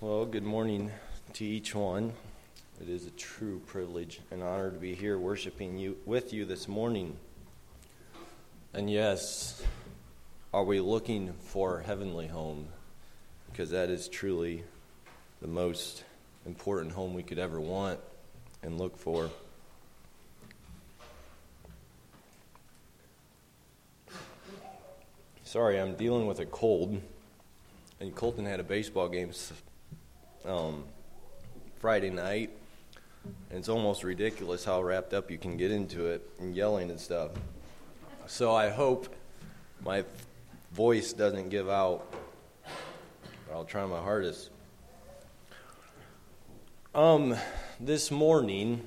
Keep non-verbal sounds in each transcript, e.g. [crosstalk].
Well, good morning to each one. It is a true privilege and honor to be here worshiping you with you this morning. And yes, are we looking for heavenly home? Because that is truly the most important home we could ever want and look for. Sorry, I'm dealing with a cold. And Colton had a baseball game um, Friday night, and it's almost ridiculous how wrapped up you can get into it and yelling and stuff. So I hope my voice doesn't give out. But I'll try my hardest. Um, this morning,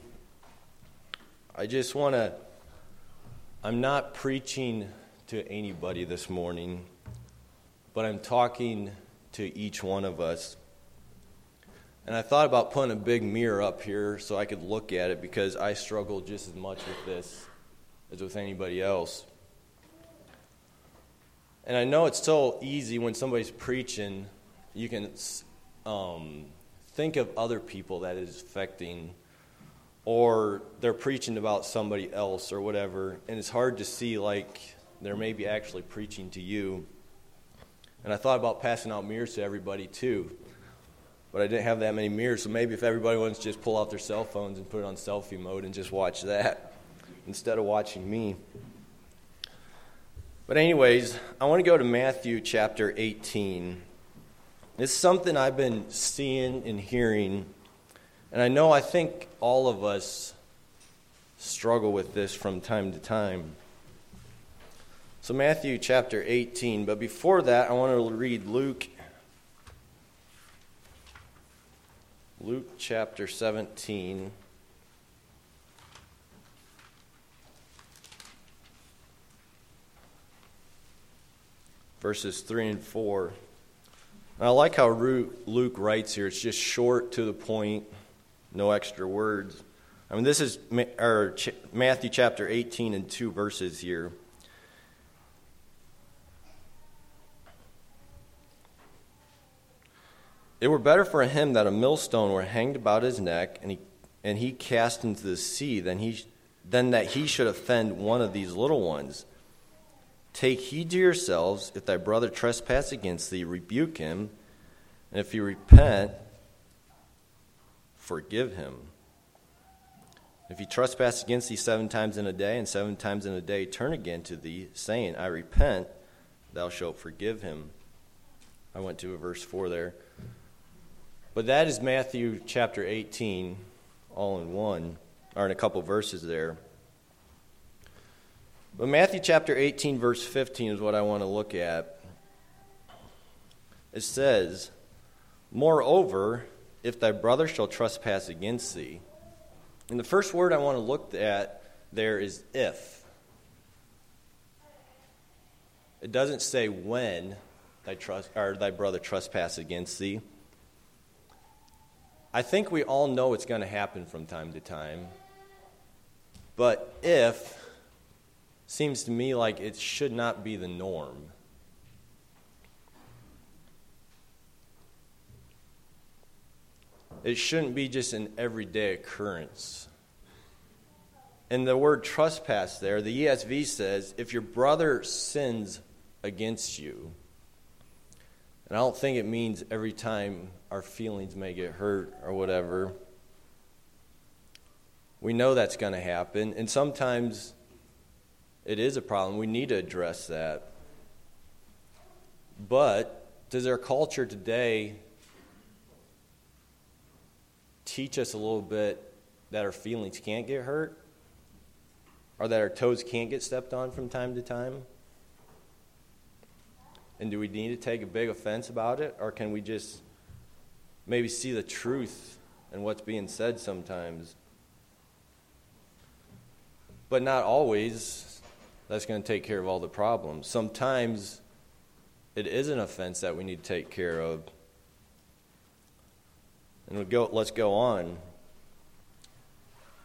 I just want to. I'm not preaching to anybody this morning, but I'm talking to each one of us. And I thought about putting a big mirror up here so I could look at it because I struggle just as much with this as with anybody else. And I know it's so easy when somebody's preaching, you can um, think of other people that is affecting, or they're preaching about somebody else or whatever, and it's hard to see like they're maybe actually preaching to you. And I thought about passing out mirrors to everybody too but I didn't have that many mirrors. So maybe if everybody wants to just pull out their cell phones and put it on selfie mode and just watch that instead of watching me. But, anyways, I want to go to Matthew chapter 18. It's something I've been seeing and hearing, and I know I think all of us struggle with this from time to time. So, Matthew chapter 18. But before that, I want to read Luke Luke chapter 17. Verses 3 and 4. And I like how Luke writes here. It's just short to the point, no extra words. I mean, this is Matthew chapter 18 and 2 verses here. It were better for him that a millstone were hanged about his neck and he, and he cast into the sea than, he, than that he should offend one of these little ones. Take heed to yourselves. If thy brother trespass against thee, rebuke him. And if he repent, forgive him. If he trespass against thee seven times in a day, and seven times in a day turn again to thee, saying, I repent, thou shalt forgive him. I went to a verse 4 there. But that is Matthew chapter 18, all in one, or in a couple verses there. But Matthew chapter 18, verse 15 is what I want to look at. It says, Moreover, if thy brother shall trespass against thee. And the first word I want to look at there is if. It doesn't say when thy, trust, or thy brother trespass against thee. I think we all know it's going to happen from time to time. But if seems to me like it should not be the norm. It shouldn't be just an everyday occurrence. And the word trespass there, the ESV says, if your brother sins against you, and I don't think it means every time our feelings may get hurt or whatever. We know that's going to happen, and sometimes it is a problem. We need to address that. But does our culture today teach us a little bit that our feelings can't get hurt? Or that our toes can't get stepped on from time to time? And do we need to take a big offense about it? Or can we just maybe see the truth in what's being said sometimes? But not always. That's going to take care of all the problems. Sometimes it is an offense that we need to take care of. And we'll go, let's go on.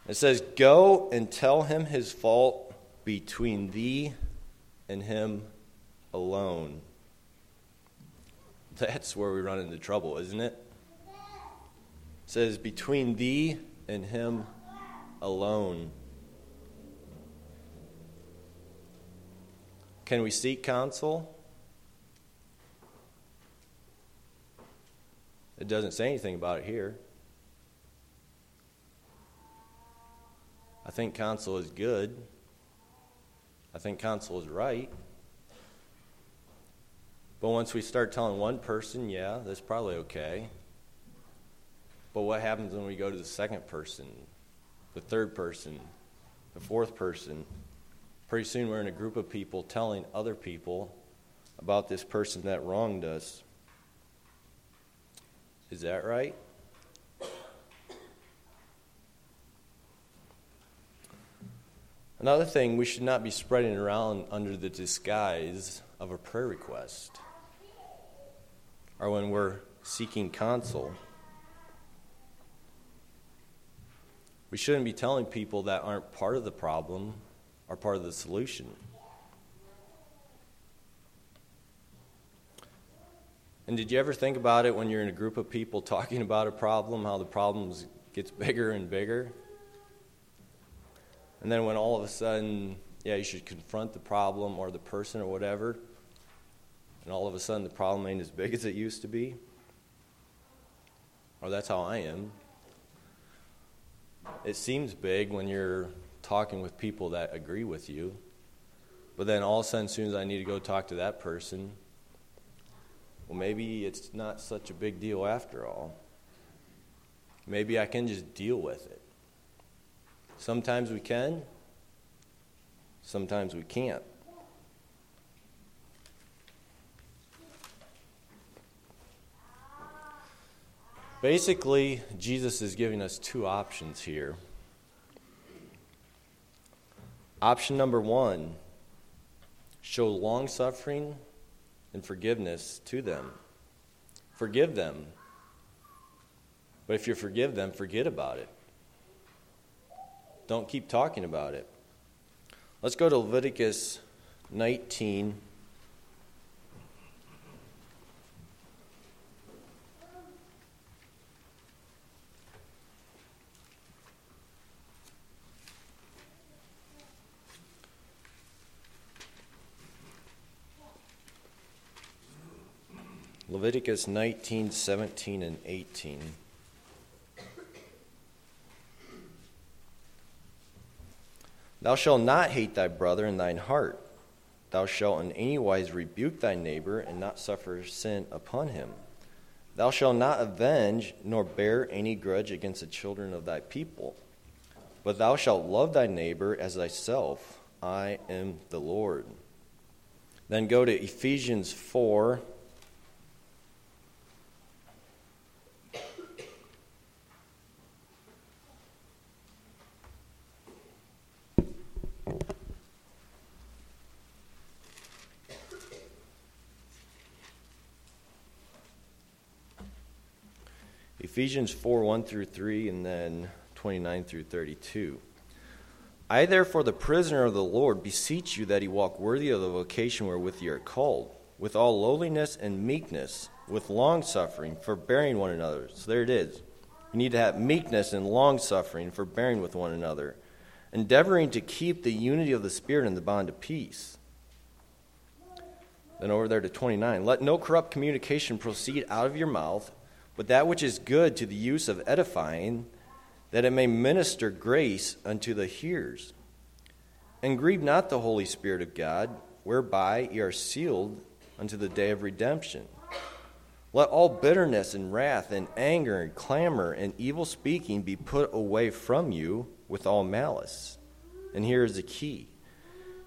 It says, Go and tell him his fault between thee and him alone. [laughs] That's where we run into trouble, isn't it? says, Between thee and him alone. Can we seek counsel? It doesn't say anything about it here. I think counsel is good. I think counsel is right. But once we start telling one person, yeah, that's probably okay. But what happens when we go to the second person, the third person, the fourth person? Pretty soon we're in a group of people telling other people about this person that wronged us. Is that right? Another thing, we should not be spreading around under the disguise of a prayer request or when we're seeking counsel. We shouldn't be telling people that aren't part of the problem or part of the solution. And did you ever think about it when you're in a group of people [laughs] talking about a problem, how the problem gets bigger and bigger? And then when all of a sudden, yeah, you should confront the problem or the person or whatever, and all of a sudden the problem ain't as big as it used to be? Or that's how I am. It seems big when you're talking with people that agree with you, but then all of a sudden, as soon as I need to go talk to that person, well, maybe it's not such a big deal after all. Maybe I can just deal with it. Sometimes we can, sometimes we can't. Basically, Jesus is giving us two options here. Option number one show long suffering and forgiveness to them. Forgive them. But if you forgive them, forget about it. Don't keep talking about it. Let's go to Leviticus 19. Leviticus 19, 17, and 18. Thou shalt not hate thy brother in thine heart. Thou shalt in any wise rebuke thy neighbor and not suffer sin upon him. Thou shalt not avenge nor bear any grudge against the children of thy people. But thou shalt love thy neighbor as thyself. I am the Lord. Then go to Ephesians 4 Ephesians 4 1 through 3, and then 29 through 32. I, therefore, the prisoner of the Lord, beseech you that he walk worthy of the vocation wherewith ye are called, with all lowliness and meekness, with long suffering, forbearing one another. So there it is. You need to have meekness and long suffering, forbearing with one another, endeavoring to keep the unity of the Spirit in the bond of peace. Then over there to 29. Let no corrupt communication proceed out of your mouth but that which is good to the use of edifying, that it may minister grace unto the hearers. And grieve not the Holy Spirit of God, whereby ye are sealed unto the day of redemption. Let all bitterness and wrath and anger and clamor and evil speaking be put away from you with all malice. And here is the key.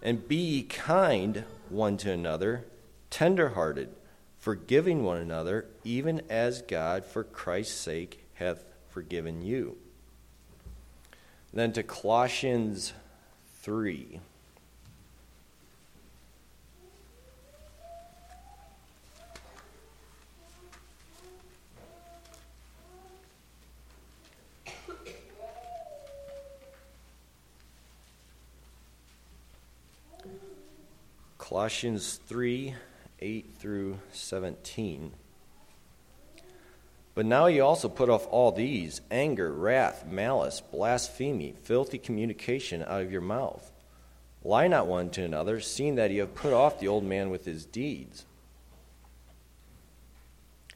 And be ye kind one to another, tenderhearted forgiving one another, even as God, for Christ's sake, hath forgiven you. Then to Colossians 3. Colossians 3 8 through 17. But now ye also put off all these anger, wrath, malice, blasphemy, filthy communication out of your mouth. Lie not one to another, seeing that ye have put off the old man with his deeds.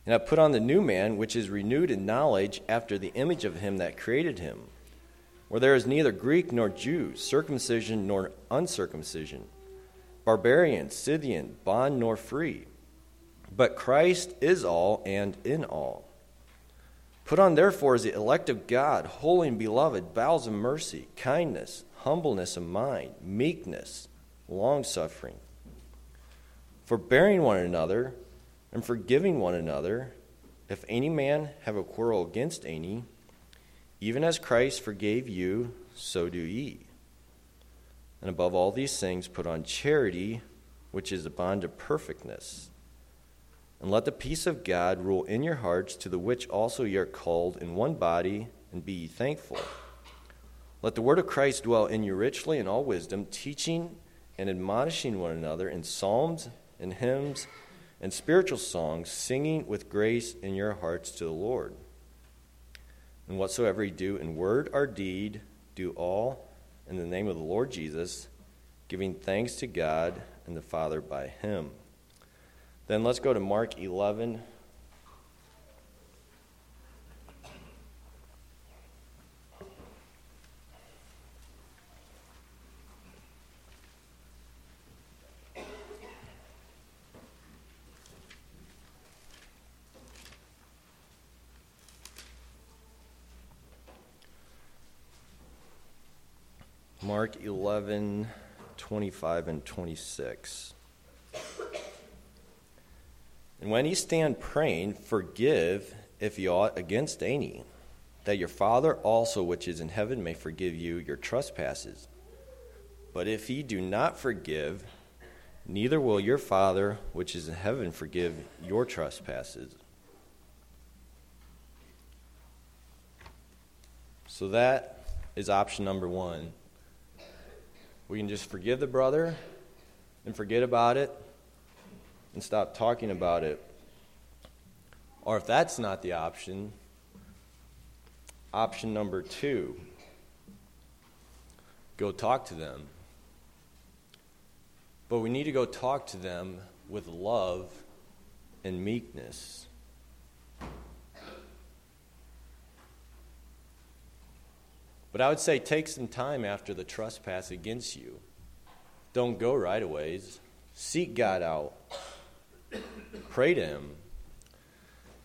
And have put on the new man, which is renewed in knowledge after the image of him that created him, where there is neither Greek nor Jew, circumcision nor uncircumcision, barbarian, Scythian, bond nor free, but Christ is all and in all. Put on, therefore, as the elect of God, holy and beloved, bowels of mercy, kindness, humbleness of mind, meekness, long suffering, forbearing one another, and forgiving one another. If any man have a quarrel against any, even as Christ forgave you, so do ye. And above all these things, put on charity, which is the bond of perfectness. And let the peace of God rule in your hearts, to the which also ye are called in one body, and be ye thankful. Let the word of Christ dwell in you richly in all wisdom, teaching and admonishing one another in psalms and hymns and spiritual songs, singing with grace in your hearts to the Lord. And whatsoever ye do in word or deed, do all in the name of the Lord Jesus, giving thanks to God and the Father by him. Then let's go to Mark 11. Mark 11, 25 and 26. And when ye stand praying, forgive if ye ought against any, that your Father also which is in heaven may forgive you your trespasses. But if ye do not forgive, neither will your Father which is in heaven forgive your trespasses. So that is option number one. We can just forgive the brother and forget about it and stop talking about it. Or if that's not the option, option number two go talk to them. But we need to go talk to them with love and meekness. But I would say take some time after the trespass against you. Don't go right away. Seek God out. Pray to Him.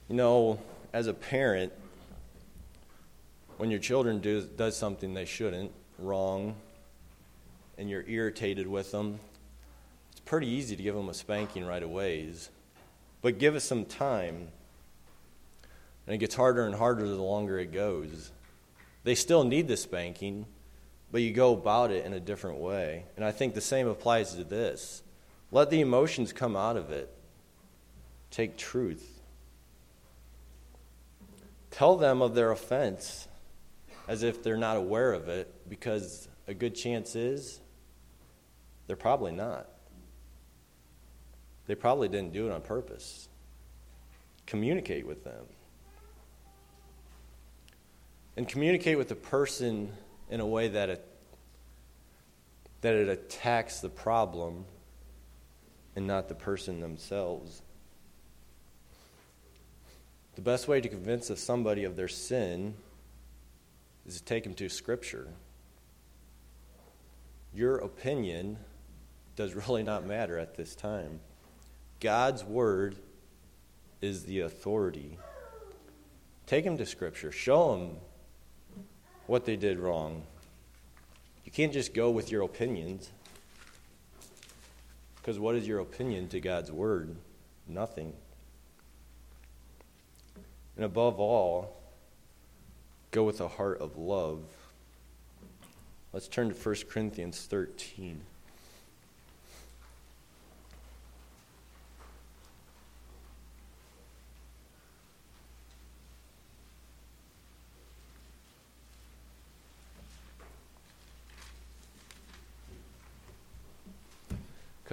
You know, as a parent, when your children do does something they shouldn't, wrong, and you're irritated with them, it's pretty easy to give them a spanking right away. But give us some time. And it gets harder and harder the longer it goes. They still need the spanking, but you go about it in a different way. And I think the same applies to this. Let the emotions come out of it. Take truth. Tell them of their offense as if they're not aware of it, because a good chance is they're probably not. They probably didn't do it on purpose. Communicate with them. And communicate with the person in a way that it, that it attacks the problem and not the person themselves. The best way to convince somebody of their sin is to take them to Scripture. Your opinion does really not matter at this time. God's Word is the authority. Take them to Scripture. Show them what they did wrong. You can't just go with your opinions. Because what is your opinion to God's Word? Nothing. And above all, go with a heart of love. Let's turn to 1 Corinthians 13.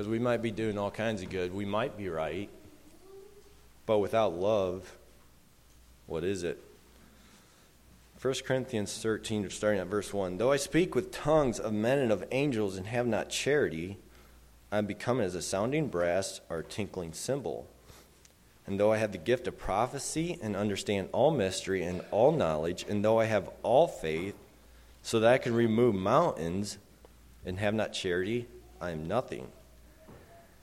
Because we might be doing all kinds of good. We might be right. But without love, What is it? 1 Corinthians 13, starting at verse 1. Though I speak with tongues of men and of angels and have not charity, I am become as a sounding brass or a tinkling cymbal. And though I have the gift of prophecy and understand all mystery and all knowledge, and though I have all faith, so that I can remove mountains and have not charity, I am nothing.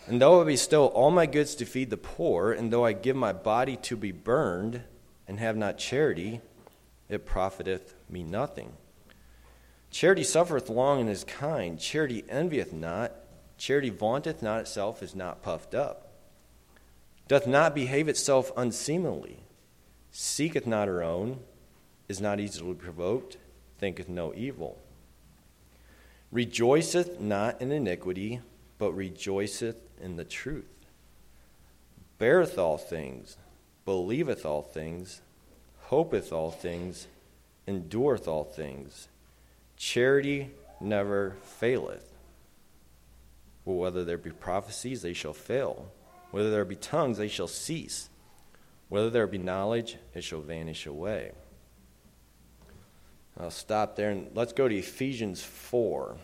And though I bestow all my goods to feed the poor, and though I give my body to be burned and have not charity, it profiteth me nothing. Charity suffereth long and is kind. Charity envieth not. Charity vaunteth not itself, is not puffed up doth not behave itself unseemly, seeketh not her own, is not easily provoked, thinketh no evil, rejoiceth not in iniquity, but rejoiceth in the truth, beareth all things, believeth all things, hopeth all things, endureth all things. Charity never faileth. Well, whether there be prophecies, they shall fail whether there be tongues, they shall cease. Whether there be knowledge, it shall vanish away. I'll stop there and let's go to Ephesians 4.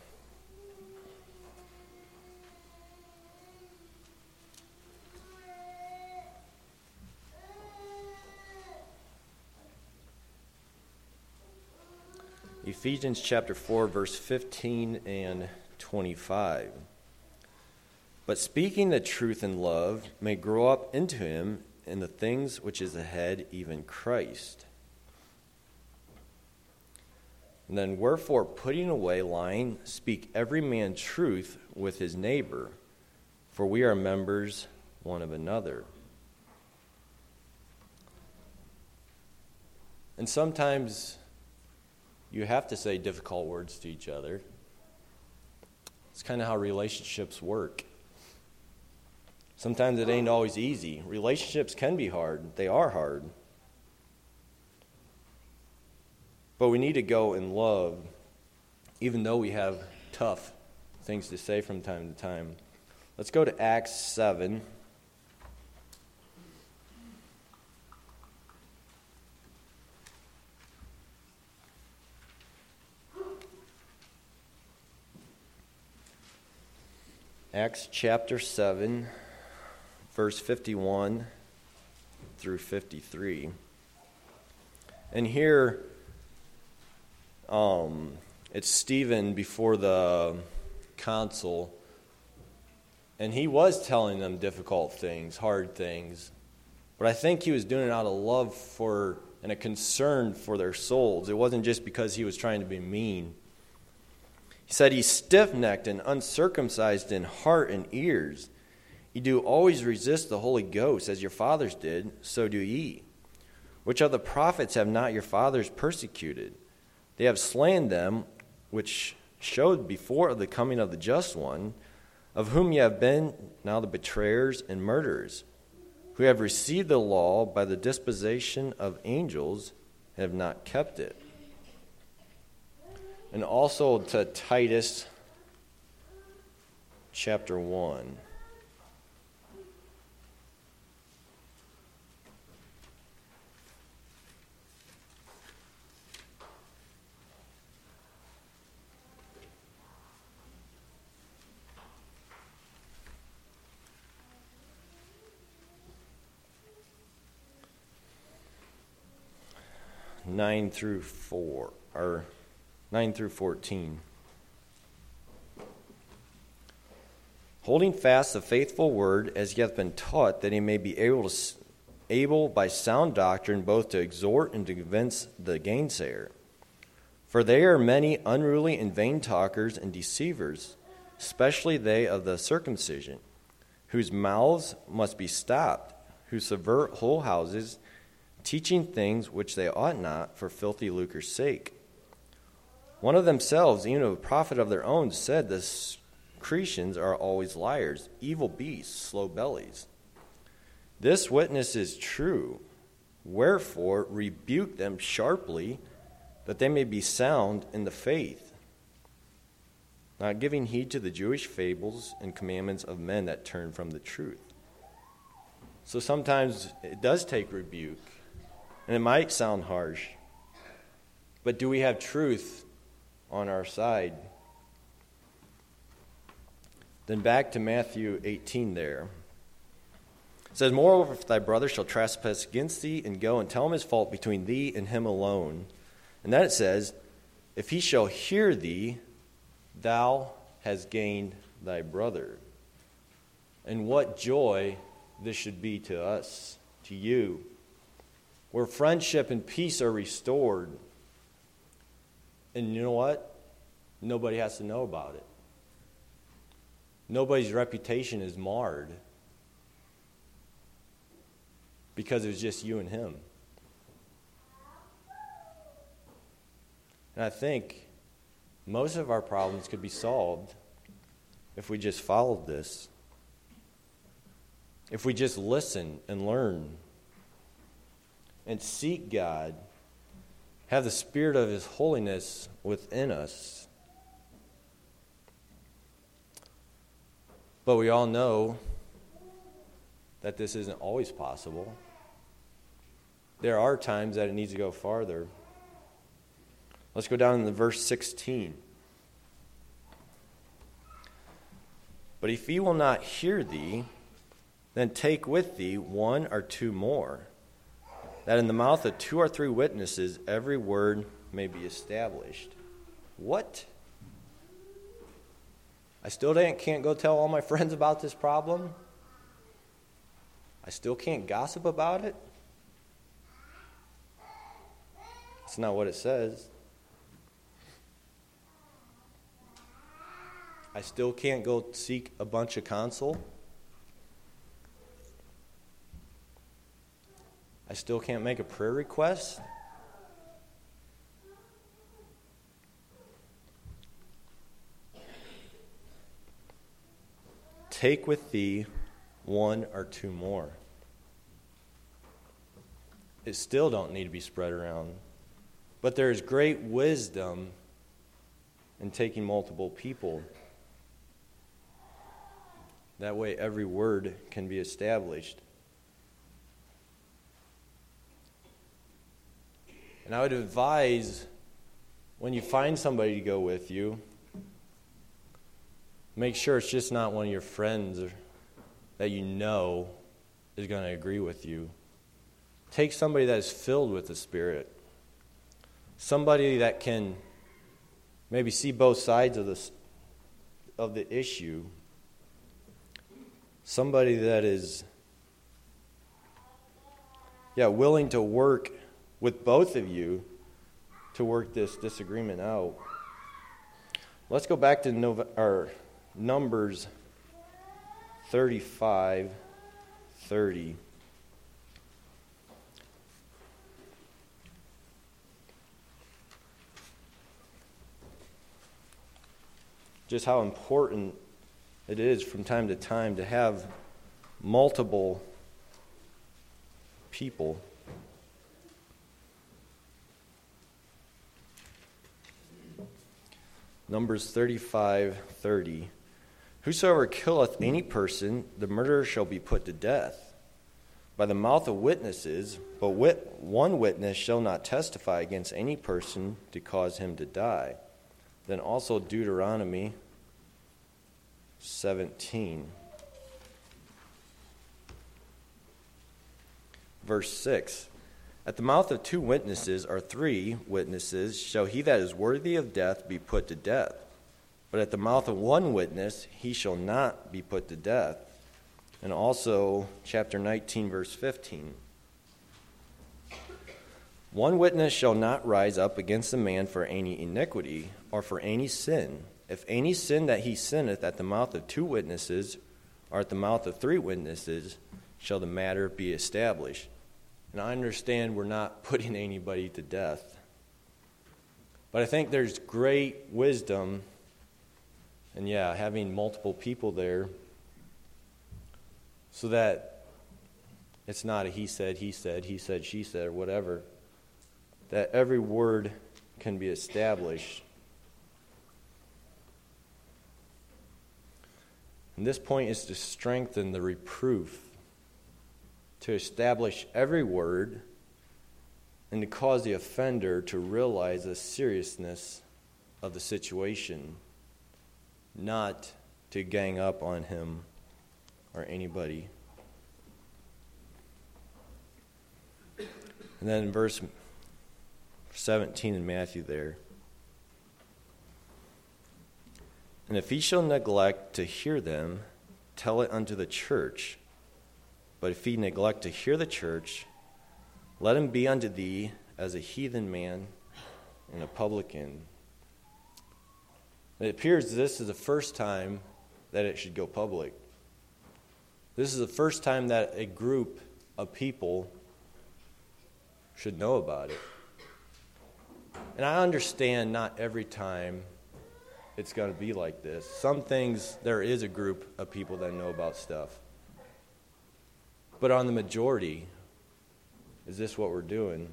Ephesians chapter 4, verse 15 and 25. But speaking the truth in love may grow up into him in the things which is ahead, even Christ. And then, wherefore, putting away lying, speak every man truth with his neighbor, for we are members one of another. And sometimes you have to say difficult words to each other. It's kind of how relationships work. Sometimes it ain't always easy. Relationships can be hard, they are hard. But we need to go in love, even though we have tough things to say from time to time. Let's go to Acts 7. Acts chapter 7 verse 51 through 53. And here, um, it's Stephen before the council, and he was telling them difficult things, hard things. But I think he was doing it out of love for and a concern for their souls. It wasn't just because he was trying to be mean. He said he's stiff necked and uncircumcised in heart and ears Ye do always resist the Holy Ghost, as your fathers did, so do ye. Which of the prophets have not your fathers persecuted? They have slain them, which showed before the coming of the just one, of whom ye have been now the betrayers and murderers, who have received the law by the disposition of angels, and have not kept it. And also to Titus chapter 1. nine through four or nine through fourteen. Holding fast the faithful word as he hath been taught, that he may be able to able by sound doctrine both to exhort and to convince the gainsayer. For they are many unruly and vain talkers and deceivers, especially they of the circumcision, whose mouths must be stopped, who subvert whole houses teaching things which they ought not for filthy lucre's sake. One of themselves, even a prophet of their own, said the Cretians are always liars, evil beasts, slow bellies. This witness is true. Wherefore, rebuke them sharply, that they may be sound in the faith, not giving heed to the Jewish fables and commandments of men that turn from the truth. So sometimes it does take rebuke And it might sound harsh. But do we have truth on our side? Then back to Matthew 18 there. It says, Moreover, if thy brother shall trespass against thee, and go and tell him his fault between thee and him alone. And then it says, If he shall hear thee, thou hast gained thy brother. And what joy this should be to us, to you where friendship and peace are restored. And you know what? Nobody has to know about it. Nobody's reputation is marred because it was just you and him. And I think most of our problems could be solved if we just followed this. If we just listen and learn and seek God, have the Spirit of His holiness within us. But we all know that this isn't always possible. There are times that it needs to go farther. Let's go down to verse 16. But if he will not hear thee, then take with thee one or two more that in the mouth of two or three witnesses every word may be established. What? I still can't go tell all my [laughs] friends about this problem? I still can't gossip about it? That's not what it says. I still can't go seek a bunch of counsel? I still can't make a prayer request? Take with thee one or two more. It still don't need to be spread around. But there is great wisdom in taking multiple people. That way every word can be established. And I would advise when you find somebody to go with you, make sure it's just not one of your friends that you know is going to agree with you. Take somebody that is filled with the Spirit, somebody that can maybe see both sides of the, of the issue, somebody that is, yeah, willing to work with both of you to work this disagreement out. Let's go back to Nova, or Numbers 35 30. Just how important it is from time to time to have multiple people Numbers 35 30. Whosoever killeth any person, the murderer shall be put to death by the mouth of witnesses, but wit- one witness shall not testify against any person to cause him to die. Then also Deuteronomy 17. Verse 6 at the mouth of two witnesses or three witnesses shall he that is worthy of death be put to death. But at the mouth of one witness he shall not be put to death. And also, chapter 19, verse 15. One witness shall not rise up against a man for any iniquity or for any sin. If any sin that he sinneth at the mouth of two witnesses or at the mouth of three witnesses, shall the matter be established. And I understand we're not [laughs] putting anybody to death. But I think there's great wisdom, and yeah, having multiple people there so that it's not a he said, he said, he said, she said, or whatever. That every word can be established. And this point is to strengthen the reproof to establish every word and to cause the offender to realize the seriousness of the situation, not to gang up on him or anybody. And then in verse 17 in Matthew there. And if he shall neglect to hear them, tell it unto the church. But if he neglect to hear the church, let him be unto thee as a heathen man and a publican. It appears this is the first time that it should go public. This is the first time that a group of people should know about it. And I understand not every time it's going to be like this. Some things, there is a group of people that know about stuff. But on the majority, is this what we're doing?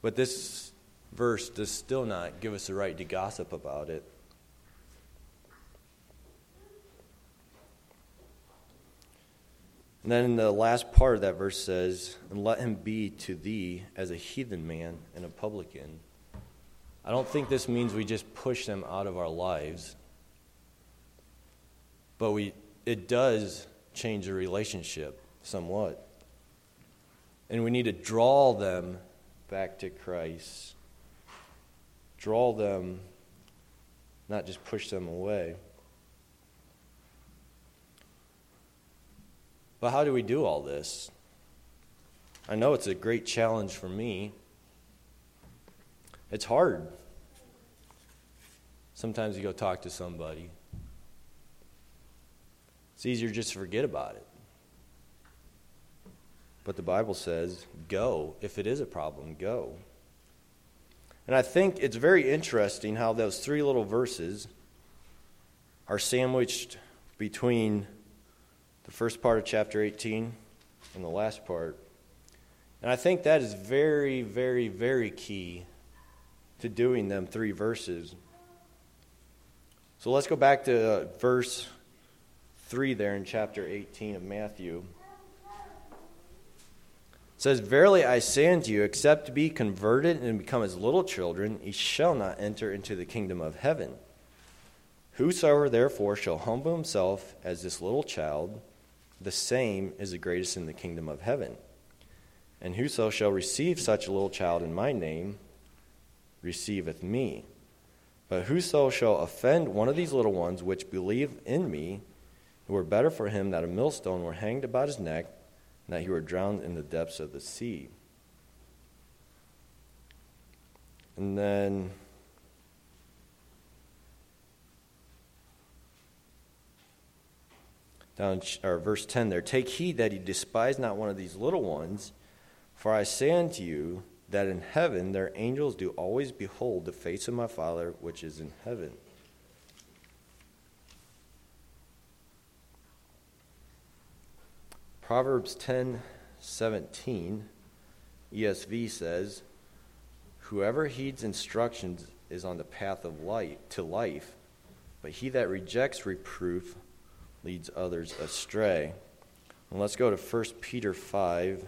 But this verse does still not give us the right to gossip about it. And then the last part of that verse says, And let him be to thee as a heathen man and a publican. I don't think this means we just push them out of our lives, but we, it does change the relationship somewhat. And we need to draw them back to Christ. Draw them, not just push them away. But how do we do all this? I know it's a great challenge for me. It's hard. Sometimes you go talk to somebody. It's easier just to forget about it. But the Bible says, go. If it is a problem, go. And I think it's very interesting how those three little verses are sandwiched between the first part of chapter 18 and the last part. And I think that is very, very, very key to doing them three verses. So let's go back to uh, verse 3 there in chapter 18 of Matthew. It says, Verily I say unto you, except be converted and become as little children, ye shall not enter into the kingdom of heaven. Whosoever therefore shall humble himself as this little child, the same is the greatest in the kingdom of heaven. And whoso shall receive such a little child in my name, receiveth me. But whoso shall offend one of these little ones which believe in me, it were better for him that a millstone were hanged about his neck, and that he were drowned in the depths of the sea. And then down or verse 10 there take heed that he despise not one of these little ones for i say unto you that in heaven their angels do always behold the face of my father which is in heaven proverbs 10 17 esv says whoever heeds instructions is on the path of light to life but he that rejects reproof leads others astray. And let's go to 1 Peter 5.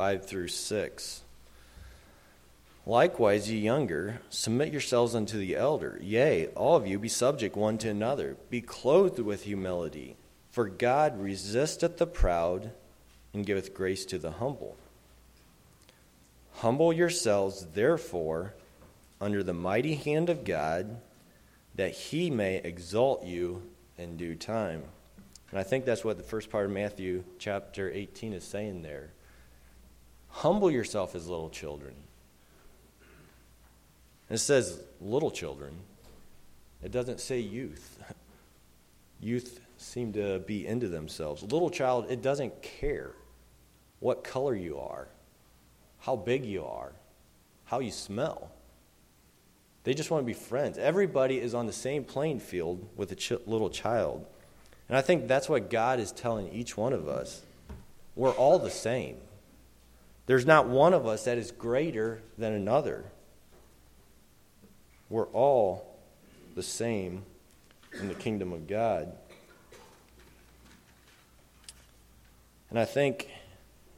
Five through six. Likewise, ye younger, submit yourselves unto the elder. Yea, all of you be subject one to another. Be clothed with humility. For God resisteth the proud and giveth grace to the humble. Humble yourselves, therefore, under the mighty hand of God, that he may exalt you in due time. And I think that's what the first part of Matthew chapter 18 is saying there. Humble yourself as little children. it says little children, it doesn't say youth. [laughs] Youth seem to be into themselves. Little child, it doesn't care what color you are, how big you are, how you smell. They just want to be friends. Everybody is on the same playing field with a ch- little child. And I think that's what God is telling each one of us. We're all the same. There's not one of us that is greater than another. We're all the same in the kingdom of God. And I think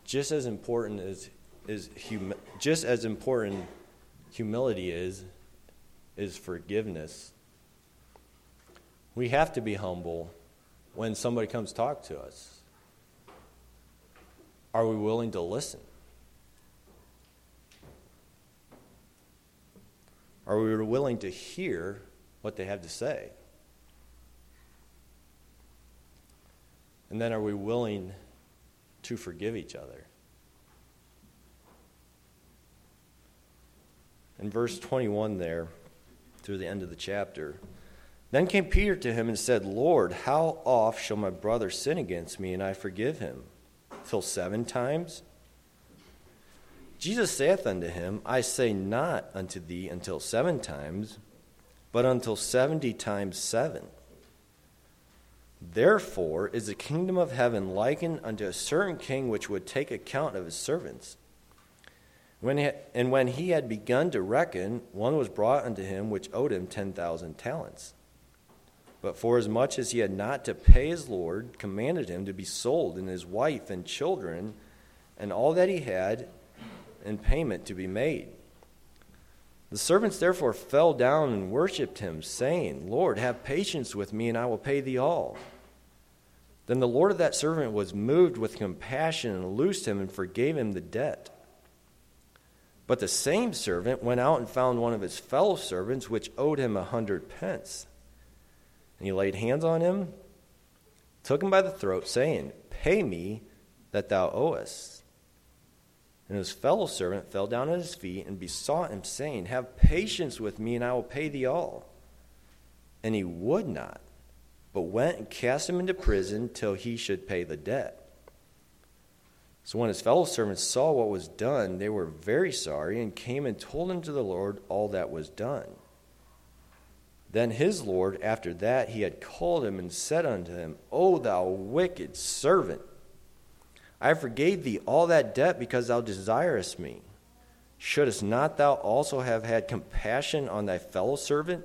just as important as is hum- just as important humility is is forgiveness. We have to be humble when somebody comes talk to us. Are we willing to listen? Are we willing to hear what they have to say? And then are we willing to forgive each other? In verse 21 there, through the end of the chapter, then came Peter to him and said, Lord, how oft shall my brother sin against me and I forgive him? Till seven times? Jesus saith unto him, I say not unto thee until seven times, but until seventy times seven. Therefore is the kingdom of heaven likened unto a certain king which would take account of his servants. When he, and when he had begun to reckon, one was brought unto him which owed him ten thousand talents. But forasmuch as he had not to pay his Lord, commanded him to be sold, and his wife and children, and all that he had, in payment to be made. The servants therefore fell down and worshipped him, saying, Lord, have patience with me, and I will pay thee all. Then the Lord of that servant was moved with compassion and loosed him and forgave him the debt. But the same servant went out and found one of his fellow servants, which owed him a hundred pence. And he laid hands on him, took him by the throat, saying, Pay me that thou owest. And his fellow servant fell down at his feet and besought him, saying, Have patience with me, and I will pay thee all. And he would not, but went and cast him into prison till he should pay the debt. So when his fellow servants saw what was done, they were very sorry and came and told unto the Lord all that was done. Then his Lord, after that he had called him and said unto him, O thou wicked servant, I forgave thee all that debt because thou desirest me. Shouldst not thou also have had compassion on thy fellow servant,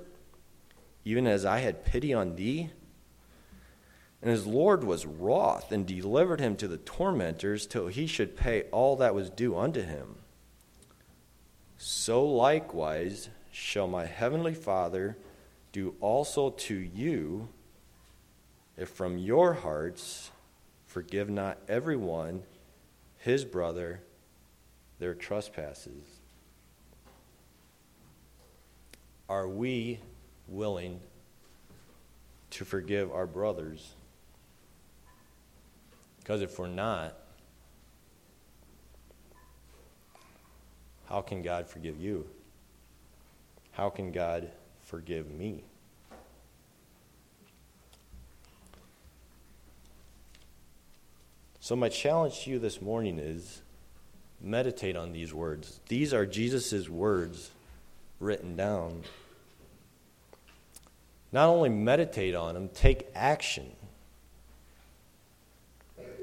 even as I had pity on thee? And his Lord was wroth and delivered him to the tormentors till he should pay all that was due unto him. So likewise shall my heavenly Father do also to you if from your hearts forgive not everyone his brother their trespasses. Are we willing to forgive our brothers? Because if we're not, how can God forgive you? How can God forgive me. So, my challenge to you this morning is meditate on these words. These are Jesus' words written down. Not only meditate on them, take action,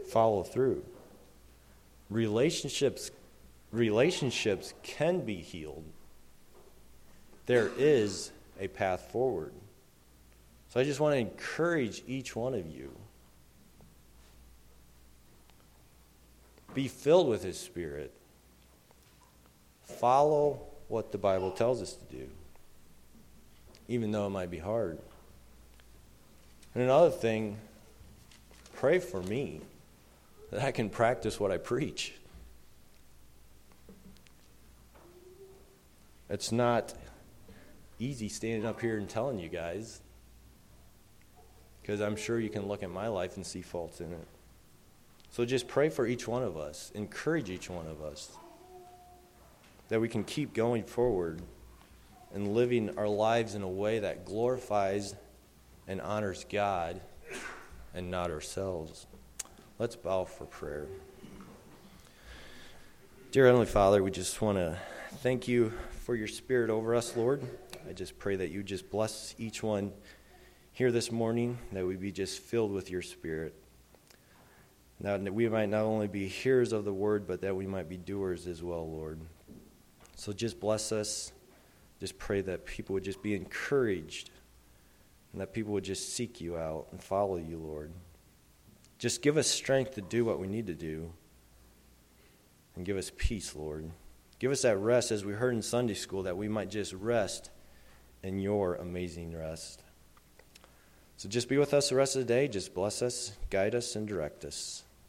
follow through. Relationships, relationships can be healed there is a path forward. So I just want to encourage each one of you. Be filled with His Spirit. Follow what the Bible tells us to do, even though it might be hard. And another thing, pray for me that I can practice what I preach. It's not easy standing up here and telling you guys because I'm sure you can look at my life and see faults in it. So just pray for each one of us, encourage each one of us that we can keep going forward and living our lives in a way that glorifies and honors God and not ourselves. Let's bow for prayer. Dear Heavenly Father, we just want to thank you for your spirit over us, Lord. I just pray that you just bless each one here this morning, that we be just filled with your spirit. Now, that we might not only be hearers of the word, but that we might be doers as well, Lord. So just bless us. Just pray that people would just be encouraged and that people would just seek you out and follow you, Lord. Just give us strength to do what we need to do and give us peace, Lord. Give us that rest, as we heard in Sunday school, that we might just rest in your amazing rest. So just be with us the rest of the day. Just bless us, guide us, and direct us.